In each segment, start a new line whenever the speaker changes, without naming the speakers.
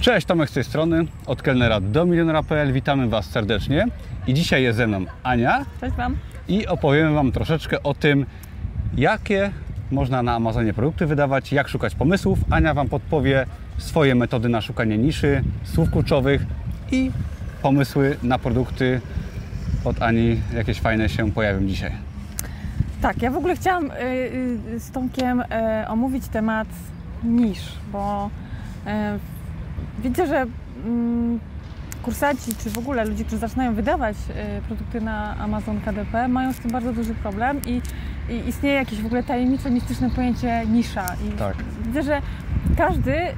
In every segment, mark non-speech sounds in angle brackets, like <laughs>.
Cześć, Tomek z tej strony, od kelnera do milionera.pl. Witamy Was serdecznie. I dzisiaj jest ze mną Ania
Cześć Wam.
i opowiemy Wam troszeczkę o tym, jakie można na Amazonie produkty wydawać, jak szukać pomysłów. Ania Wam podpowie swoje metody na szukanie niszy, słów kluczowych i pomysły na produkty od Ani jakieś fajne się pojawią dzisiaj.
Tak, ja w ogóle chciałam y, y, z Tomkiem y, omówić temat nisz, bo widzę, że mm, kursanci, czy w ogóle ludzie, którzy zaczynają wydawać y, produkty na Amazon KDP, mają z tym bardzo duży problem i, i istnieje jakieś w ogóle tajemnicze, mistyczne pojęcie nisza. I
Tak.
widzę, że każdy y,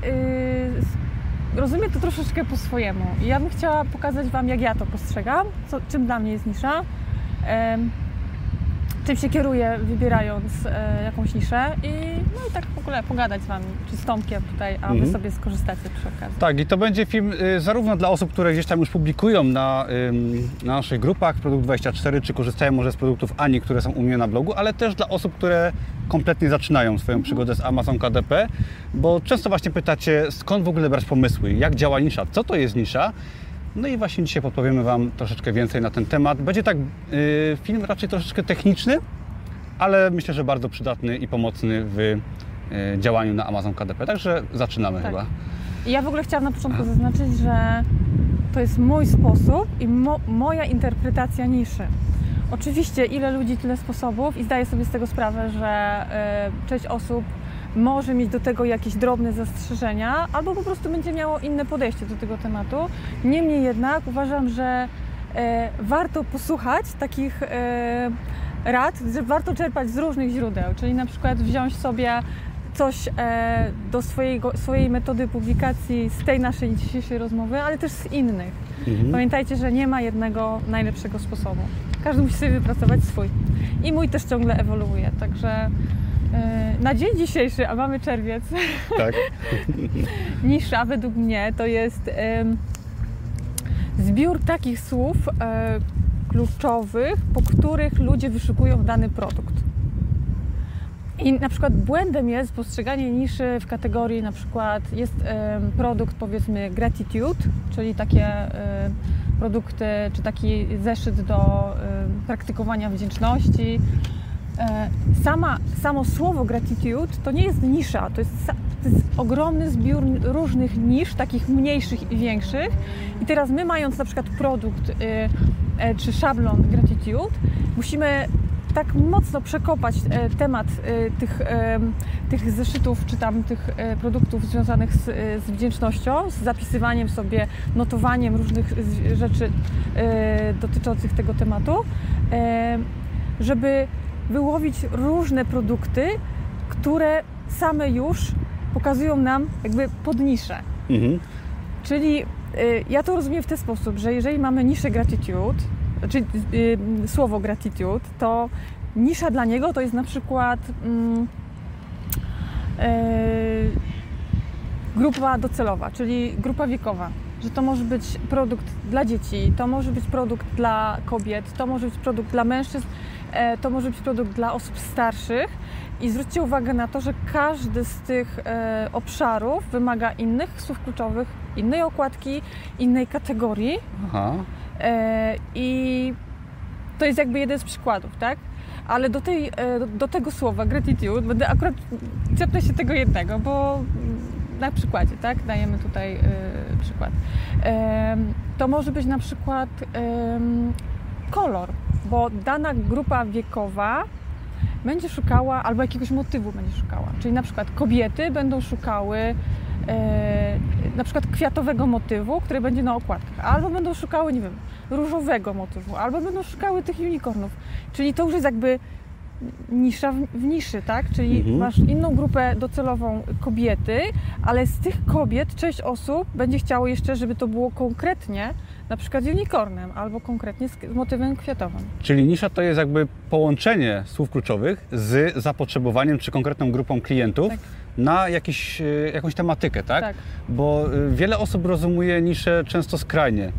rozumie to troszeczkę po swojemu. I ja bym chciała pokazać Wam, jak ja to postrzegam, co, czym dla mnie jest nisza. Em, czym się kieruję, wybierając e, jakąś niszę i, no i tak w ogóle pogadać z Wami, czy z Tomkiem tutaj, a Wy
Mhm.
sobie skorzystacie przy okazji.
Tak, i to będzie film y, zarówno dla osób, które gdzieś tam już publikują na, ym, na naszych grupach Produkt 24, czy korzystają może z produktów Ani, które są u mnie na blogu, ale też dla osób, które kompletnie zaczynają swoją przygodę z Amazon KDP, bo często właśnie pytacie, skąd w ogóle brać pomysły, jak działa nisza, co to jest nisza. No i właśnie dzisiaj podpowiemy Wam troszeczkę więcej na ten temat. Będzie tak y, film raczej troszeczkę techniczny, ale myślę, że bardzo przydatny i pomocny w y, działaniu na Amazon KDP. Także zaczynamy
Tak.
chyba.
Ja w ogóle chciałam na początku zaznaczyć, że to jest mój sposób i mo, moja interpretacja niszy. Oczywiście ile ludzi, tyle sposobów i zdaję sobie z tego sprawę, że e, część osób może mieć do tego jakieś drobne zastrzeżenia albo po prostu będzie miało inne podejście do tego tematu. Niemniej jednak uważam, że e, warto posłuchać takich e, rad, że warto czerpać z różnych źródeł, czyli na przykład wziąć sobie coś e, do swojego, swojej metody publikacji z tej naszej dzisiejszej rozmowy, ale też z innych.
Mhm.
Pamiętajcie, że nie ma jednego najlepszego sposobu. Każdy musi sobie wypracować swój. I mój też ciągle ewoluuje, także na dzień dzisiejszy, a mamy czerwiec, <laughs>
Tak.
nisza według mnie to jest zbiór takich słów e, kluczowych, po których ludzie wyszukują dany produkt. I na przykład błędem jest postrzeganie niszy w kategorii na przykład jest produkt powiedzmy gratitude, czyli takie produkty, czy taki zeszyt do praktykowania wdzięczności. E, Sama, samo słowo gratitude to nie jest nisza, to jest, to jest ogromny zbiór różnych nisz, takich mniejszych i większych. I teraz my mając na przykład produkt y, e, czy szablon gratitude, musimy tak mocno przekopać e, temat tych, tych zeszytów czy tam tych produktów związanych z, z wdzięcznością, z zapisywaniem sobie, notowaniem różnych rzeczy dotyczących tego tematu, żeby wyłowić różne produkty, które same już pokazują nam jakby podniszę.
Mhm.
Czyli y, ja to rozumiem w ten sposób, że jeżeli mamy niszę gratitude, czyli y, słowo gratitude, to nisza dla niego to jest na przykład mm, y, grupa docelowa, czyli grupa wiekowa. Że to może być produkt dla dzieci, to może być produkt dla kobiet, to może być produkt dla mężczyzn, to może być produkt dla osób starszych. I zwróćcie uwagę na to, że każdy z tych e, obszarów wymaga innych słów kluczowych, innej okładki, innej kategorii.
Aha.
E, I to jest jakby jeden z przykładów, tak? Ale do, tej, e, do, tego słowa gratitude będę akurat czepnę się tego jednego, bo na przykładzie, tak? Dajemy tutaj e, przykład. To może być na przykład kolor, bo dana grupa wiekowa będzie szukała, albo jakiegoś motywu będzie szukała. Czyli na przykład kobiety będą szukały e, na przykład kwiatowego motywu, który będzie na okładkach, albo będą szukały, nie wiem, różowego motywu, albo będą szukały tych unicornów. Czyli to już jest jakby nisza w, niszy, tak? Czyli
Mhm.
masz inną grupę docelową kobiety, ale z tych kobiet część osób będzie chciało jeszcze, żeby to było konkretnie, na przykład z unicornem, albo konkretnie z, motywem kwiatowym.
Czyli nisza to jest jakby połączenie słów kluczowych z zapotrzebowaniem czy konkretną grupą klientów
Tak.
na jakiś, e, jakąś tematykę, tak?
Tak.
Bo e, wiele osób rozumuje niszę często skrajnie.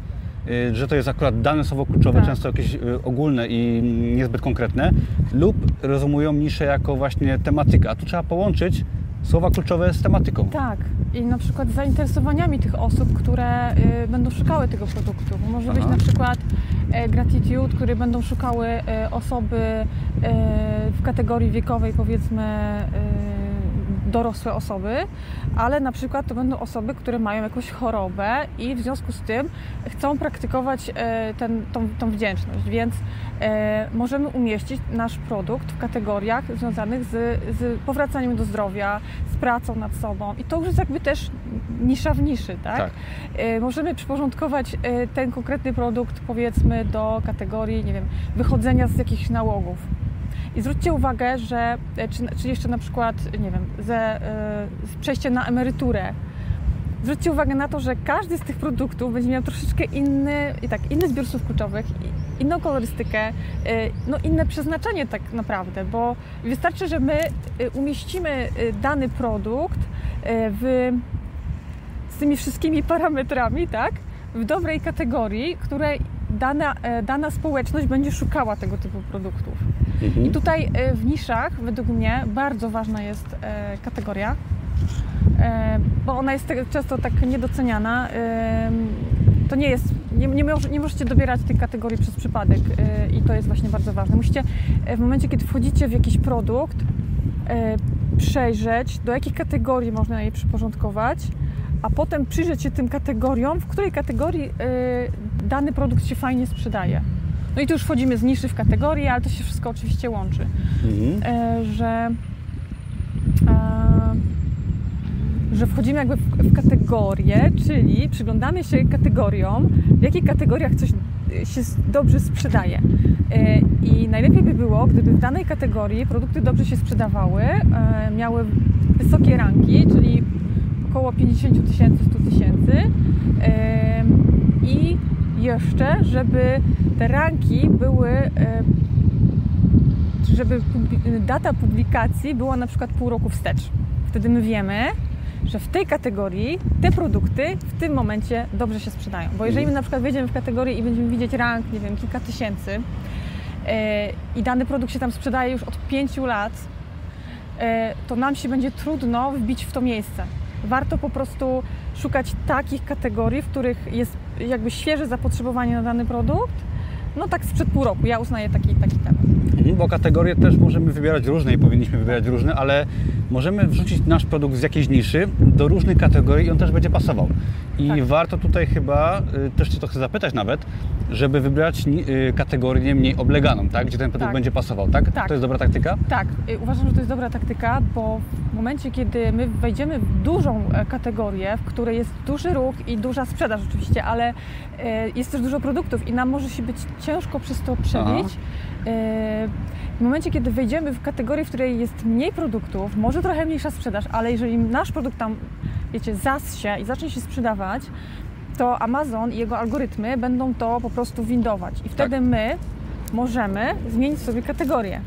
e, Że to jest akurat dane słowo kluczowe,
Tak.
często jakieś ogólne i niezbyt konkretne, lub rozumują niszę jako właśnie tematykę. A tu trzeba połączyć słowa kluczowe z tematyką.
Tak. I na przykład zainteresowaniami tych osób, które y, będą szukały tego produktu. Może być
Aha.
na przykład e, gratitude, które będą szukały e, osoby e, w kategorii wiekowej, powiedzmy dorosłe osoby, ale na przykład to będą osoby, które mają jakąś chorobę i w związku z tym chcą praktykować e, ten, tą, tą wdzięczność, więc e, możemy umieścić nasz produkt w kategoriach związanych z, z powracaniem do zdrowia, z pracą nad sobą i to już jest jakby też nisza w niszy, tak?
Tak.
E, Możemy przyporządkować ten konkretny produkt powiedzmy do kategorii, nie wiem, wychodzenia z jakichś nałogów. I zwróćcie uwagę, że e, czy, czy jeszcze na przykład, nie wiem, ze, e, z przejście na emeryturę. Zwróćcie uwagę na to, że każdy z tych produktów będzie miał troszeczkę inny, i tak, inny zbiór słów kluczowych, inną kolorystykę, e, no inne przeznaczenie tak naprawdę, bo wystarczy, że my e, umieścimy e, dany produkt e, w, z tymi wszystkimi parametrami, tak, w dobrej kategorii, której dana, e, dana społeczność będzie szukała tego typu produktów.
Mhm.
I tutaj e, w niszach, według mnie, bardzo ważna jest e, kategoria, e, bo ona jest często tak niedoceniana. To nie jest, nie, nie, nie możecie dobierać tych kategorii przez przypadek i to jest właśnie bardzo ważne. Musicie w momencie, kiedy wchodzicie w jakiś produkt, przejrzeć, do jakich kategorii można je przyporządkować, a potem przyjrzeć się tym kategoriom, w której kategorii dany produkt się fajnie sprzedaje. No i tu już wchodzimy z niszy w kategorie, ale to się wszystko oczywiście łączy,
Mhm.
e, że, e, że wchodzimy jakby w, w kategorie, czyli przyglądamy się kategoriom, w jakich kategoriach coś e, się dobrze sprzedaje. I najlepiej by było, gdyby w danej kategorii produkty dobrze się sprzedawały, miały wysokie ranki, czyli około 50 tysięcy, 100 tysięcy. I jeszcze, żeby te ranki były, e, żeby data publikacji była na przykład pół roku wstecz. Wtedy my wiemy, że w tej kategorii te produkty w tym momencie dobrze się sprzedają. Bo jeżeli my na przykład wejdziemy w kategorię i będziemy widzieć rank, nie wiem, kilka tysięcy e, i dany produkt się tam sprzedaje już od pięciu lat, e, to nam się będzie trudno wbić w to miejsce. Warto po prostu szukać takich kategorii, w których jest jakby świeże zapotrzebowanie na dany produkt. No tak sprzed pół roku. Ja uznaję taki, taki temat.
Bo kategorie też możemy wybierać różne i powinniśmy wybierać różne, ale możemy wrzucić nasz produkt z jakiejś niszy do różnych kategorii i on też będzie pasował. I
Tak.
warto tutaj chyba, y, też Cię to chcę zapytać nawet, żeby wybrać y, kategorię mniej obleganą, tak? gdzie ten produkt
Tak.
będzie pasował, tak?
Tak.
To jest dobra taktyka?
Tak, y, uważam, że to jest dobra taktyka, bo w momencie, kiedy my wejdziemy w dużą e, kategorię, w której jest duży ruch i duża sprzedaż oczywiście, ale e, jest też dużo produktów i nam może się być ciężko przez to przebić. E, W momencie, kiedy wejdziemy w kategorię, w której jest mniej produktów, może trochę mniejsza sprzedaż, ale jeżeli nasz produkt tam, wiecie, zas się i zacznie się sprzedawać, to Amazon i jego algorytmy będą to po prostu windować. I wtedy my możemy zmienić sobie kategorię.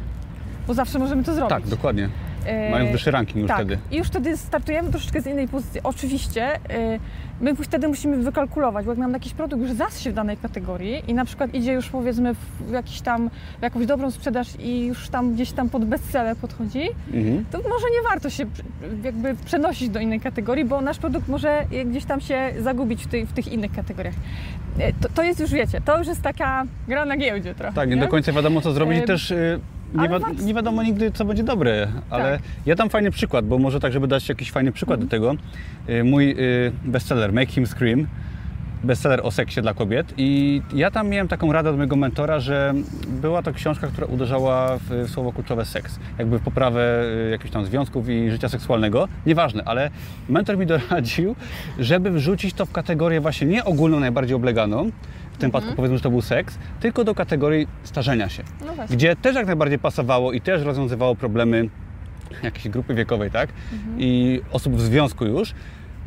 Bo zawsze możemy to zrobić.
Tak, dokładnie.
E,
Mając wyższy ranking już
tak.
wtedy.
I już wtedy startujemy troszeczkę z innej pozycji. Oczywiście y, my wtedy musimy wykalkulować, bo jak nam jakiś produkt już zasł się w danej kategorii i na przykład idzie już powiedzmy w jakiś tam, w jakąś dobrą sprzedaż i już tam gdzieś tam pod bestseller podchodzi,
Mhm.
to może nie warto się jakby przenosić do innej kategorii, bo nasz produkt może gdzieś tam się zagubić w, tej, w tych innych kategoriach. Y, To, to jest już, wiecie, to już jest taka gra na giełdzie trochę.
Tak, nie do końca wiadomo co zrobić i też y, nie, wi- nie wiadomo nigdy co będzie dobre, ale
Tak.
ja dam fajny przykład, bo może tak, żeby dać jakiś fajny przykład
Mhm.
do tego. Y, Mój y, bestseller Make Him Scream, bestseller o seksie dla kobiet i ja tam miałem taką radę od mojego mentora, że była to książka, która uderzała w słowo kluczowe seks, jakby w poprawę y, jakichś tam związków i życia seksualnego, nieważne, ale mentor mi doradził, żeby wrzucić to w kategorię właśnie nie ogólną, najbardziej obleganą, w tym przypadku powiedzmy, że to był seks, tylko do kategorii starzenia się.
No
gdzie też jak najbardziej pasowało i też rozwiązywało problemy jakiejś grupy wiekowej, tak? I osób w związku już,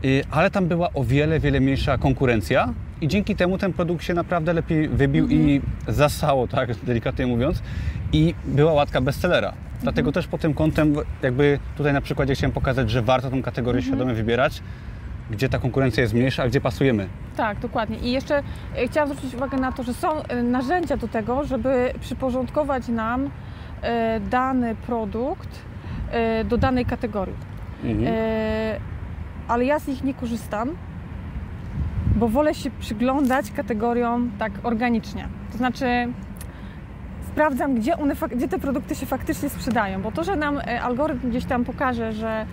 Y, ale tam była o wiele, wiele mniejsza konkurencja i dzięki temu ten produkt się naprawdę lepiej wybił i zasało, tak, <laughs> delikatnie mówiąc, i była łatka bestsellera. Dlatego też pod tym kątem jakby tutaj na przykładzie chciałem pokazać, że warto tą kategorię świadomie wybierać, gdzie ta konkurencja jest mniejsza, a gdzie pasujemy.
Tak, dokładnie. I jeszcze e, chciałam zwrócić uwagę na to, że są e, narzędzia do tego, żeby przyporządkować nam e, dany produkt do danej kategorii.
Mhm.
Ale ja z nich nie korzystam, bo wolę się przyglądać kategoriom tak organicznie. To znaczy sprawdzam, gdzie, one, gdzie te produkty się faktycznie sprzedają, bo to, że nam algorytm gdzieś tam pokaże, że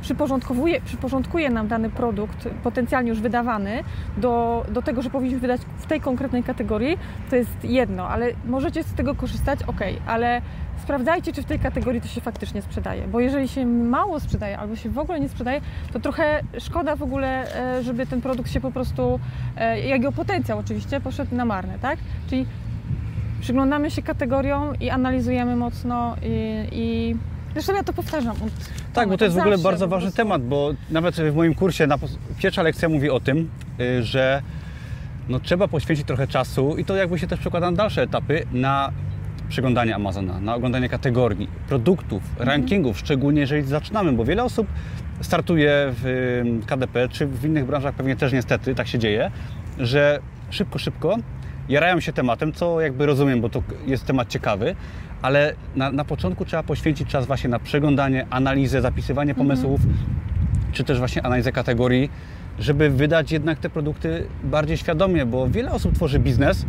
przyporządkowuje, przyporządkuje nam dany produkt potencjalnie już wydawany do, do tego, że powinniśmy wydać w tej konkretnej kategorii, to jest jedno, ale możecie z tego korzystać, ok, ale sprawdzajcie, czy w tej kategorii to się faktycznie sprzedaje, bo jeżeli się mało sprzedaje albo się w ogóle nie sprzedaje, to trochę szkoda w ogóle, e, żeby ten produkt się po prostu, e, jego potencjał oczywiście, poszedł na marne, tak? Czyli przyglądamy się kategorią i analizujemy mocno i, i zresztą ja to powtarzam.
Tak, bo to jest w ogóle bardzo ważny temat, bo nawet w moim kursie na, pierwsza lekcja mówi o tym, y, że no, trzeba poświęcić trochę czasu i to jakby się też przekłada na dalsze etapy, na przeglądanie Amazona, na oglądanie kategorii, produktów,
Mhm.
rankingów, szczególnie jeżeli zaczynamy, bo wiele osób startuje w y, KDP, czy w innych branżach pewnie też niestety tak się dzieje, że szybko, szybko jarają się tematem, co jakby rozumiem, bo to jest temat ciekawy, ale na, na początku trzeba poświęcić czas właśnie na przeglądanie, analizę, zapisywanie pomysłów, czy też właśnie analizę kategorii, żeby wydać jednak te produkty bardziej świadomie, bo wiele osób tworzy biznes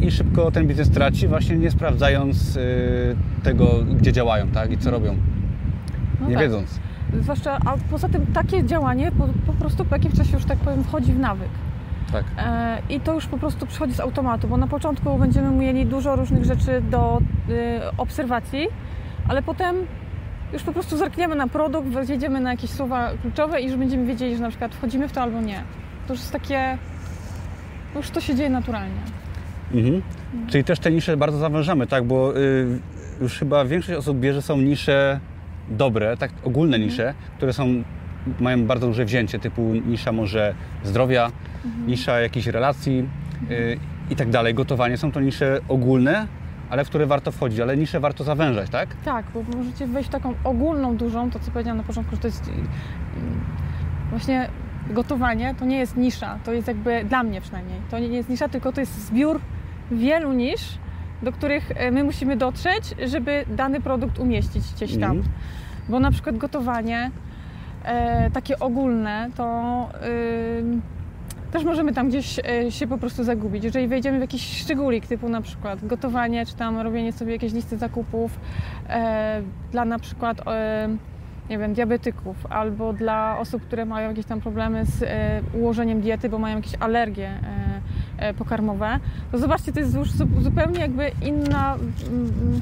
i szybko ten biznes traci, właśnie nie sprawdzając y, tego, gdzie działają tak, i co robią,
No
nie
tak.
wiedząc.
Zwłaszcza, a poza tym takie działanie po, po prostu po jakimś czasie już tak powiem wchodzi w nawyk.
Tak.
E, I to już po prostu przychodzi z automatu, bo na początku będziemy mieli dużo różnych rzeczy do y, obserwacji, ale potem już po prostu zerkniemy na produkt, wjedziemy na jakieś słowa kluczowe i już będziemy wiedzieli, że na przykład wchodzimy w to albo nie. To już jest takie, już to się dzieje naturalnie.
Mhm. Czyli też te nisze bardzo zawężamy, tak? Bo y, już chyba większość osób bierze są nisze dobre, tak ogólne nisze, które są, mają bardzo duże wzięcie, typu nisza może zdrowia, nisza jakichś relacji y, i tak dalej. Gotowanie są to nisze ogólne, ale w które warto wchodzić, ale nisze warto zawężać, tak?
Tak, bo możecie wejść w taką ogólną, dużą, to co powiedziałam na początku, że to jest y, właśnie gotowanie to nie jest nisza, to jest jakby dla mnie przynajmniej. To nie jest nisza, tylko to jest zbiór wielu nisz, do których y, my musimy dotrzeć, żeby dany produkt umieścić gdzieś tam.
Mhm.
Bo na przykład gotowanie takie ogólne, to y, też możemy tam gdzieś e, się po prostu zagubić. Jeżeli wejdziemy w jakiś szczególik, typu na przykład gotowanie, czy tam robienie sobie jakiejś listy zakupów e, dla na przykład e, nie wiem, diabetyków albo dla osób, które mają jakieś tam problemy z e, ułożeniem diety, bo mają jakieś alergie e, e, pokarmowe, to zobaczcie, to jest już zu- zupełnie jakby inna, mm,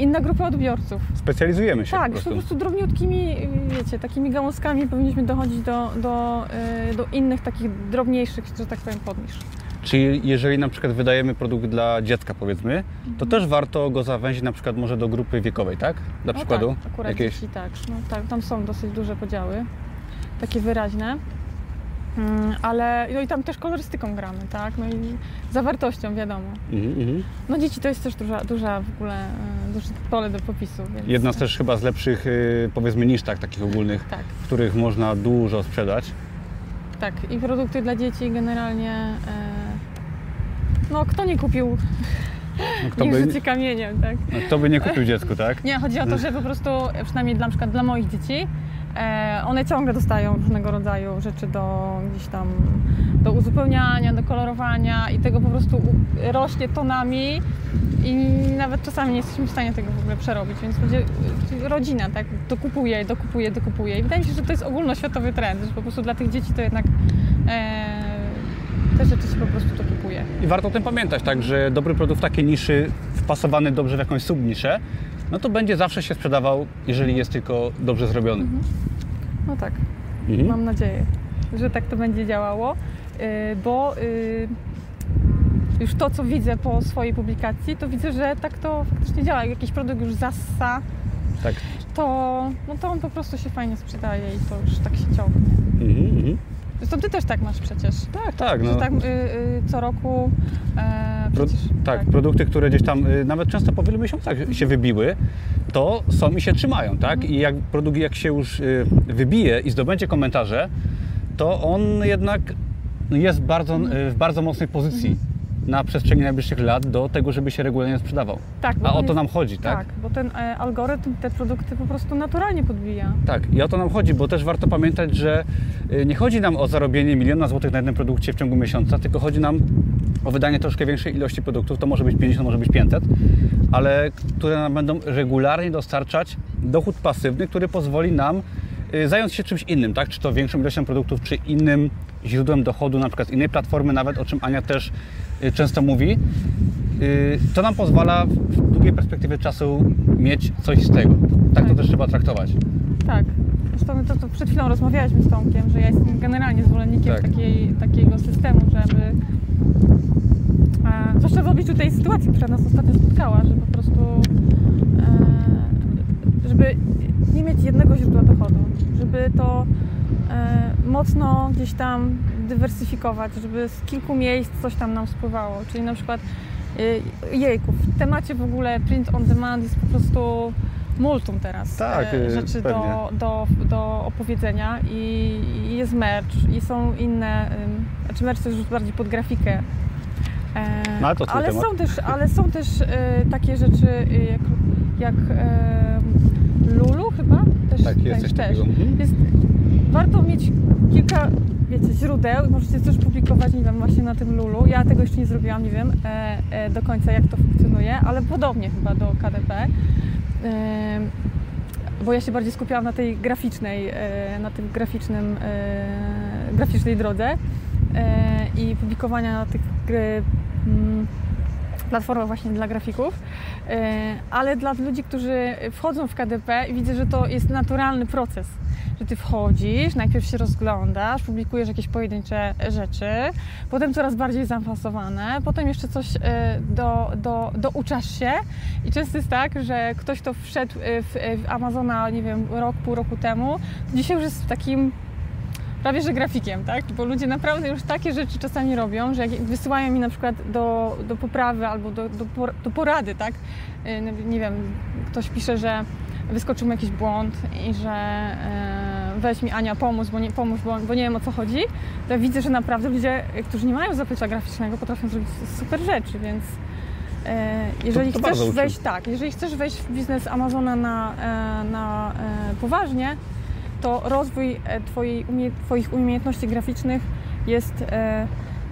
inna grupa odbiorców.
Specjalizujemy się
Tak,
po
już po
prostu.
prostu drobniutkimi, wiecie, takimi gałązkami powinniśmy dochodzić do, do, y, do innych takich drobniejszych, że tak powiem, podnisz.
Czyli jeżeli na przykład wydajemy produkt dla dziecka powiedzmy, to
Mhm.
też warto go zawęzić na przykład może do grupy wiekowej, tak? Dla
No
przykładu.
Tak, akurat
jakieś...
dzieci tak, no, tak, tam są dosyć duże podziały, takie wyraźne. Mm, Ale no i tam też kolorystyką gramy, tak? No i zawartością, wiadomo.
Mhm, mhm.
No dzieci to jest też duża, duża w ogóle, y, duże pole do popisu. Więc...
Jedna z też chyba z lepszych, y, powiedzmy, niż tak, takich ogólnych,
Tak,
w których można dużo sprzedać.
tak. I produkty dla dzieci generalnie. e, No, kto nie kupił,
No, <laughs> kto, by,
rzuci kamieniem, tak?
no, kto by nie kupił dziecku, tak?
Nie, chodzi o to, że po prostu, e, przynajmniej dla, na przykład dla moich dzieci, e, one ciągle dostają różnego rodzaju rzeczy do gdzieś tam do uzupełniania, do kolorowania i tego po prostu rośnie tonami i nawet czasami nie jesteśmy w stanie tego w ogóle przerobić, więc będzie e, rodzina tak dokupuje, dokupuje, dokupuje i wydaje mi się, że to jest ogólnoświatowy trend, że po prostu dla tych dzieci to jednak e, te rzeczy się po prostu dokupuje.
I warto o tym pamiętać, tak, że dobry produkt w takiej niszy, wpasowany dobrze w jakąś subniszę, no to będzie zawsze się sprzedawał, jeżeli jest tylko dobrze zrobiony.
No tak.
Mhm.
Mam nadzieję, że tak to będzie działało, yy, bo yy, już to, co widzę po swojej publikacji, to widzę, że tak to faktycznie działa. Jak jakiś produkt już zassa,
Tak.
to, no to on po prostu się fajnie sprzedaje i to już tak się ciągnie.
Mhm, mhm.
Zresztą ty też tak masz przecież.
Tak, tak. No.
tak yy, yy, co roku e,
Pro,
przecież,
tak, produkty, które gdzieś tam y, nawet często po wielu miesiącach się wybiły, to są i się trzymają, tak? I jak produkt jak się już y, wybije i zdobędzie komentarze, to on jednak jest bardzo, y, w bardzo mocnej pozycji na przestrzeni najbliższych lat do tego, żeby się regularnie sprzedawał.
Tak,
A o to nam chodzi, tak?
Tak, bo ten e, algorytm te produkty po prostu naturalnie podbija.
Tak, i o to nam chodzi, bo też warto pamiętać, że y, nie chodzi nam o zarobienie miliona złotych na jednym produkcie w ciągu miesiąca, tylko chodzi nam o wydanie troszkę większej ilości produktów, to może być 50, może być 500, ale które nam będą regularnie dostarczać dochód pasywny, który pozwoli nam y, zająć się czymś innym, tak? Czy to większą ilością produktów, czy innym źródłem dochodu, na przykład z innej platformy, nawet o czym Ania też często mówi. Y, To nam pozwala w długiej perspektywie czasu mieć coś z tego. Tak to
Tak.
też trzeba traktować.
Tak. Zresztą to, to przed chwilą rozmawialiśmy z Tomkiem, że ja jestem generalnie zwolennikiem
Tak.
takiej, takiego systemu, żeby e, zwłaszcza w obliczu tej sytuacji, która nas ostatnio spotkała, że po prostu e, żeby nie mieć jednego źródła dochodu, żeby to mocno gdzieś tam dywersyfikować, żeby z kilku miejsc coś tam nam spływało, czyli na przykład e, jejku, w temacie w ogóle print on demand jest po prostu multum teraz
Tak,
e,
y,
rzeczy
pewnie.
do, do, do opowiedzenia i, i jest merch i są inne, znaczy merch to już bardziej pod grafikę. E,
No, ale
ale, są też, ale są też e, takie rzeczy e, jak, jak e, Lulu chyba? Też,
Tak, jest coś
też.
Mhm.
Jest, warto mieć kilka wiecie, źródeł możecie też publikować, nie wiem, właśnie na tym Lulu. Ja tego jeszcze nie zrobiłam, nie wiem e, e, do końca jak to funkcjonuje, ale podobnie chyba do KDP. E, bo ja się bardziej skupiałam na tej graficznej, e, na tym graficznym, e, graficznej drodze e, i publikowania na tych gry, mm, platformach właśnie dla grafików, ale dla ludzi, którzy wchodzą w KDP widzę, że to jest naturalny proces, że ty wchodzisz, najpierw się rozglądasz, publikujesz jakieś pojedyncze rzeczy, potem coraz bardziej zaawansowane, potem jeszcze coś e, do, do, douczasz się i często jest tak, że ktoś, kto wszedł e, w, e, w Amazona, nie wiem, rok, pół roku temu, dzisiaj już jest takim prawie że grafikiem, tak? Bo ludzie naprawdę już takie rzeczy czasami robią, że jak wysyłają mi na przykład do, do poprawy albo do, do, por- do porady, tak? No, Nie wiem, ktoś pisze, że wyskoczył mu jakiś błąd i że weź mi Ania pomóż, bo nie, pomóż, bo, bo nie wiem o co chodzi, to ja widzę, że naprawdę ludzie, którzy nie mają zaplecza graficznego, potrafią zrobić super rzeczy, więc e, jeżeli
to
chcesz
bardzo uczy.
wejść, tak, jeżeli chcesz wejść w biznes Amazona na, e, na e, poważnie, to rozwój twojej Twoich umiejętności graficznych jest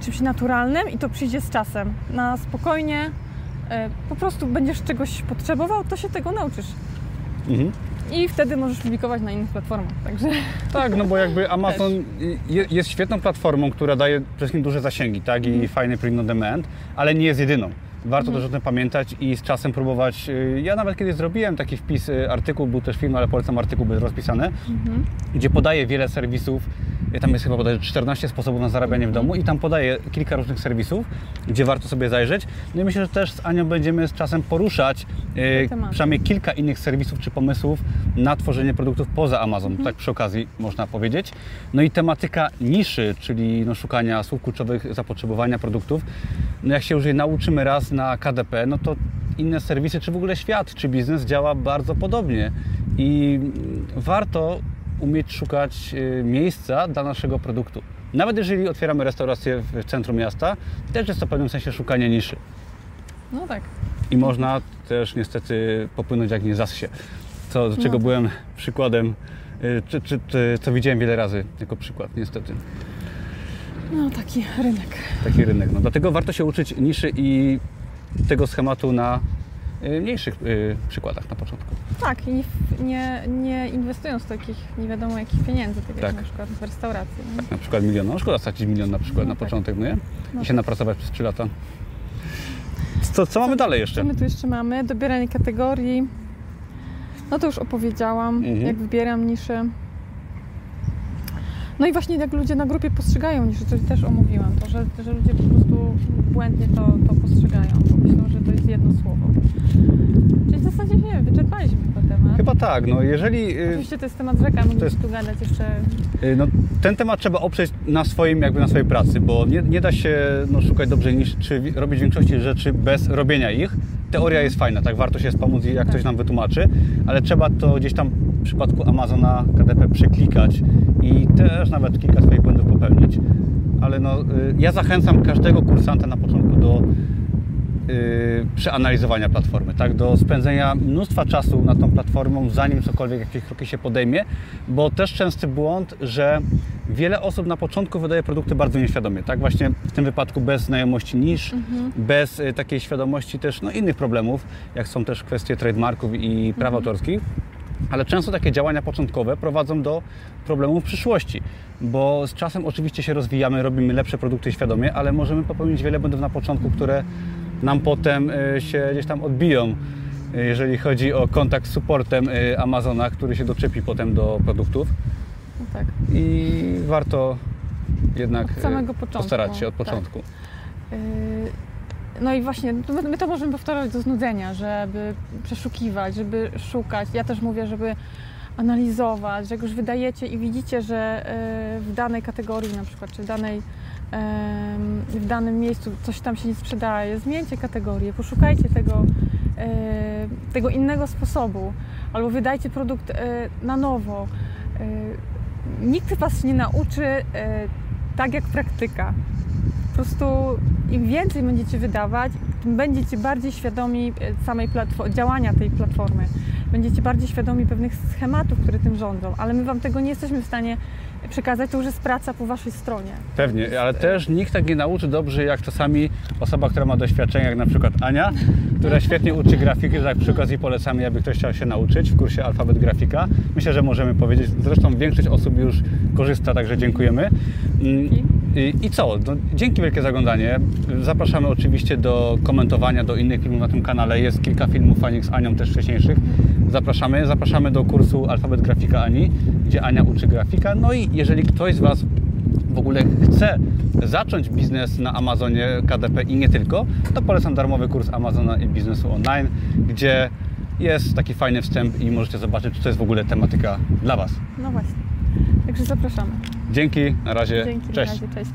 czymś naturalnym i to przyjdzie z czasem. Na spokojnie, po prostu będziesz czegoś potrzebował, to się tego nauczysz.
Mhm.
I wtedy możesz publikować na innych platformach. Także
Tak, no bo jakby <laughs> Amazon je, jest świetną platformą, która daje przede wszystkim duże zasięgi, tak, i fajny print on demand, ale nie jest jedyną. Warto też o tym pamiętać i z czasem próbować. y, Ja nawet kiedyś zrobiłem taki wpis, y, artykuł, był też film, ale polecam artykuł, był rozpisany,
Mhm.
gdzie podaje wiele serwisów. Tam jest chyba bodajże 14 sposobów na zarabianie w domu i tam podaje kilka różnych serwisów, gdzie warto sobie zajrzeć. No i myślę, że też z Anią będziemy z czasem poruszać
tematy.
przynajmniej kilka innych serwisów czy pomysłów na tworzenie produktów poza Amazon, tak przy okazji można powiedzieć. No i tematyka niszy, czyli no, szukania słów kluczowych, zapotrzebowania produktów. No jak się już je nauczymy raz na KDP, no to inne serwisy, czy w ogóle świat, czy biznes działa bardzo podobnie. I warto umieć szukać y, miejsca dla naszego produktu. Nawet jeżeli otwieramy restaurację w centrum miasta, też jest to w pewnym sensie szukanie niszy.
no tak.
I można też niestety popłynąć jak nie zasie. Co, do czego
No.
byłem przykładem, y, czy, czy, czy, co widziałem wiele razy jako przykład, niestety.
No taki rynek.
Taki rynek. No, dlatego warto się uczyć niszy i tego schematu na mniejszych y, przykładach na początku.
Tak, i nie, nie, inwestując takich nie wiadomo jakich pieniędzy, tak,
Tak.
jak na przykład w restauracji. nie?
Na przykład milion. No szkoda stracić milion na przykład
No
na
tak.
początek, no nie?
No
I się napracować przez 3 lata. Co, co mamy dalej jeszcze?
Co my tu jeszcze mamy? Dobieranie kategorii. No to już opowiedziałam,
Mhm.
jak wybieram niszy. No i właśnie jak ludzie na grupie postrzegają niszy, to też omówiłam to, że, że ludzie po prostu błędnie to, to postrzegają, bo myślą, że to jest jedno słowo. Czyli w zasadzie nie wiem, wyczerpaliśmy chyba temat.
Chyba tak, no jeżeli... y,
Oczywiście to jest temat rzeka, moglibyśmy
jest-
tu gadać jeszcze.
Y, No, ten temat trzeba oprzeć na swoim, jakby na swojej pracy, bo nie, nie da się no, szukać dobrze niż, czy robić większości rzeczy bez robienia ich. Teoria jest fajna, tak, warto się wspomóc, jak
Tak.
ktoś nam wytłumaczy, ale trzeba to gdzieś tam w przypadku Amazona KDP przeklikać i też nawet kilka swoich błędów popełnić. ale no, y, ja zachęcam każdego kursanta na początku do y, przeanalizowania platformy, tak? do spędzenia mnóstwa czasu nad tą platformą, zanim cokolwiek, jakieś kroki się podejmie, bo też częsty błąd, że wiele osób na początku wydaje produkty bardzo nieświadomie, tak? Właśnie w tym wypadku bez znajomości nisz, bez y, takiej świadomości też no, innych problemów, jak są też kwestie trademarków i praw autorskich. Ale często takie działania początkowe prowadzą do problemów w przyszłości, bo z czasem oczywiście się rozwijamy, robimy lepsze produkty świadomie, ale możemy popełnić wiele błędów na początku, które nam potem y, się gdzieś tam odbiją, y, jeżeli chodzi o kontakt z supportem y, Amazona, który się doczepi potem do produktów
No tak.
i warto jednak
Od samego początku,
postarać się od
tak.
początku.
Yy, No i właśnie, my to możemy powtarzać do znudzenia, żeby przeszukiwać, żeby szukać. Ja też mówię, żeby analizować, że jak już wydajecie i widzicie, że yy, w danej kategorii na przykład, czy w danej w danym miejscu coś tam się nie sprzedaje, zmieńcie kategorię, poszukajcie tego, yy, tego innego sposobu, albo wydajcie produkt yy, na nowo. Nikt Was nie nauczy tak jak praktyka. Po prostu im więcej będziecie wydawać, tym będziecie bardziej świadomi e, samej działania tej platformy. Będziecie bardziej świadomi pewnych schematów, które tym rządzą, ale my Wam tego nie jesteśmy w stanie przekazać, to już jest praca po Waszej stronie.
Pewnie, ale też nikt tak nie nauczy dobrze jak czasami osoba, która ma doświadczenie, jak na przykład Ania, która świetnie uczy grafiki, że tak przy okazji polecamy, aby ktoś chciał się nauczyć w kursie Alfabet Grafika. Myślę, że możemy powiedzieć, zresztą większość osób już korzysta, także dziękujemy. Mm, I, I co? No, dzięki wielkie za oglądanie. Zapraszamy oczywiście do komentowania do innych filmów na tym kanale. Jest kilka filmów fajnych z Anią też wcześniejszych. Zapraszamy. Zapraszamy do kursu Alfabet Grafika Ani, gdzie Ania uczy grafika. No i jeżeli ktoś z Was w ogóle chce zacząć biznes na Amazonie KDP i nie tylko, to polecam darmowy kurs Amazona i biznesu online, gdzie jest taki fajny wstęp i możecie zobaczyć, czy to jest w ogóle tematyka dla Was.
No właśnie. Także zapraszamy.
Dzięki, na razie,
Dzięki,
cześć.
na razie, cześć.